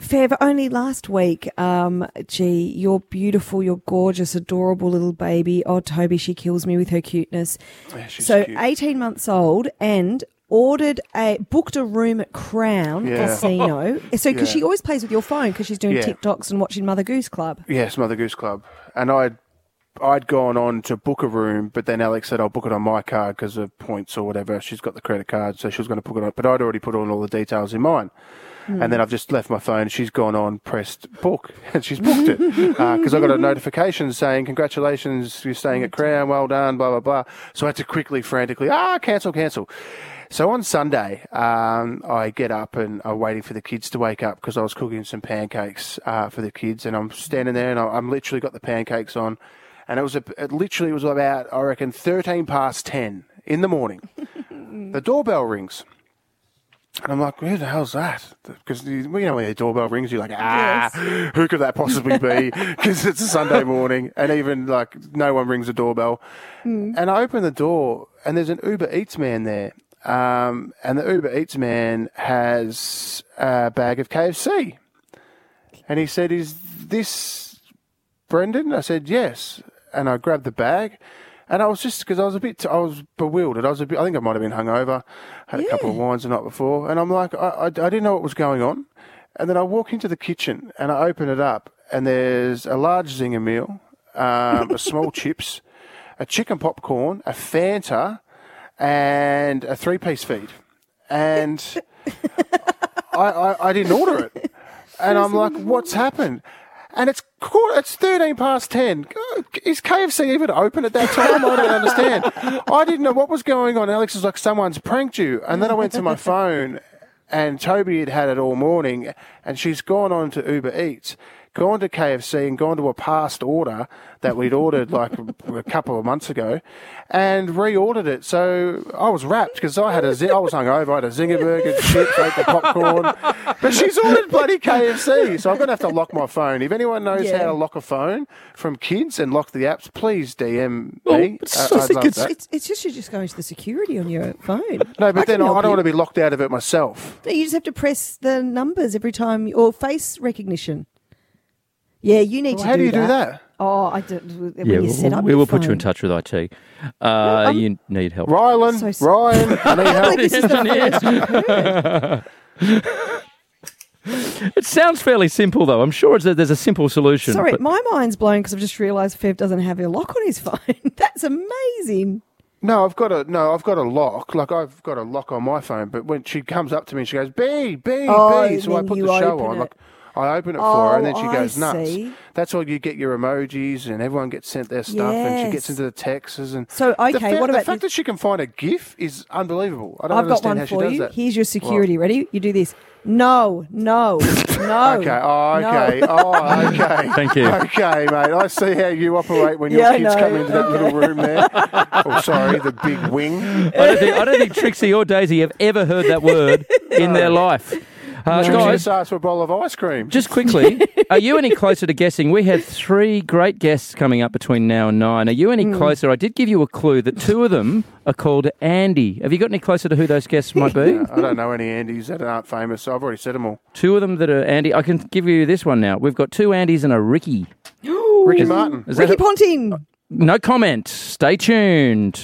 Fev, only last week, um, gee, you're beautiful, you're gorgeous, adorable little baby. Oh, Tobi, she kills me with her cuteness. Yeah, so, cute. 18 months old and ordered a, booked a room at Crown Yeah. Casino. So, because Yeah. she always plays with your phone because she's doing Yeah. TikToks and watching Mother Goose Club. Yes, Mother Goose Club. And I'd I'd gone on to book a room, but then Alex said I'll book it on my card because of points or whatever. She's got the credit card, so she was going to book it on. But I'd already put on all the details in mine. And then I've just left my phone. She's gone on, pressed book, and she's booked it because I got a notification saying congratulations, you're staying at Crown, well done, blah blah blah. So I had to quickly, frantically, ah, cancel, cancel. So on Sunday, um, I get up and I'm waiting for the kids to wake up because I was cooking some pancakes uh, for the kids, and I'm standing there and I'm literally got the pancakes on, and it was a, it literally was about I reckon 13 past 10 in the morning. the doorbell rings. And I'm like, who the hell's that? Because you know when the doorbell rings, you're like, ah, who could that possibly be? Because it's a Sunday morning, and even like no one rings the doorbell. And I open the door, and there's an Uber Eats man there, um, and the Uber Eats man has a bag of KFC, and he said, "Is this Brendan?" I said, "Yes," and I grabbed the bag. And I was just because I was a bit, I was bewildered. I was a bit. I think I might have been hungover, had a couple of wines the night before, and I'm like, I, I, I didn't know what was going on. And then I walk into the kitchen and I open it up, and there's a large zinger meal, um, a small chips, a chicken popcorn, a Fanta, and a three-piece feed. And I, I, I didn't order it, and I'm like, what's happened? And it's quarter, it's 13 past 10. Is KFC even open at that time? I don't understand. I didn't know what was going on. Alex was like, someone's pranked you. And then I went to my phone and Tobi had had it all morning and she's gone on to Uber Eats, gone to KFC and gone to a past order that we'd ordered like a couple of months ago and reordered it. So I was wrapped because I had a, I was hungover. I had a zinger burger, chips, ate the popcorn. But she's ordered bloody KFC. So I'm going to have to lock my phone. If anyone knows Yeah. how to lock a phone from kids and lock the apps, please DM Well, me. it's- Uh, I think love it's-. It's, it's just you're just going to the security on your phone. No, but then I, can help don't you. want to be locked out of it myself. No, You just have to press the numbers every time, or face recognition. Yeah, you need Well, to how do do you do that? Oh, I don't. When Yeah, you we'll, set up we will put you in touch with IT. Uh, I'm- you need help. Rylan, So s- Ryan, I need help. this is the first you've heard. It sounds fairly simple, though. I'm sure it's a, there's a simple solution. Sorry, but- my mind's blown because I've just realised Fev doesn't have a lock on his phone. That's amazing. No, I've got a no. I've got a lock. Like I've got a lock on my phone. But when she comes up to me, she goes B B Oh, B. So I put the show on. it. Like I open it for her, and then she Oh, goes I nuts. see. That's why you get your emojis, and everyone gets sent their stuff, and she gets into the texts. And So, the, okay, fa- what the fact the- that she can find a GIF is unbelievable. I don't I've got understand one how she does you. that. Here's your security. Ready? You do this. No, no, no. Okay. Oh, no. okay. Oh, okay. Thank you. Okay, mate. I see how you operate when your Yeah, kids come into that little room there. oh, sorry, the big wing. I don't, think, I don't think Trixie or Daisy have ever heard that word in their life. Uh, Trixie guys, just ask for a bowl of ice cream. just quickly, are you any closer to guessing? We have three great guests coming up between now and nine. Are you any Hmm. closer? I did give you a clue that two of them are called Andy. Have you got any closer to who those guests might be? I don't know any Andys that aren't famous, so I've already said them all. Two of them that are Andy. I can give you this one now. We've got two Andys and a Ricky. Ricky Martin. Is that Ricky a- Ponting. no comment. Stay tuned.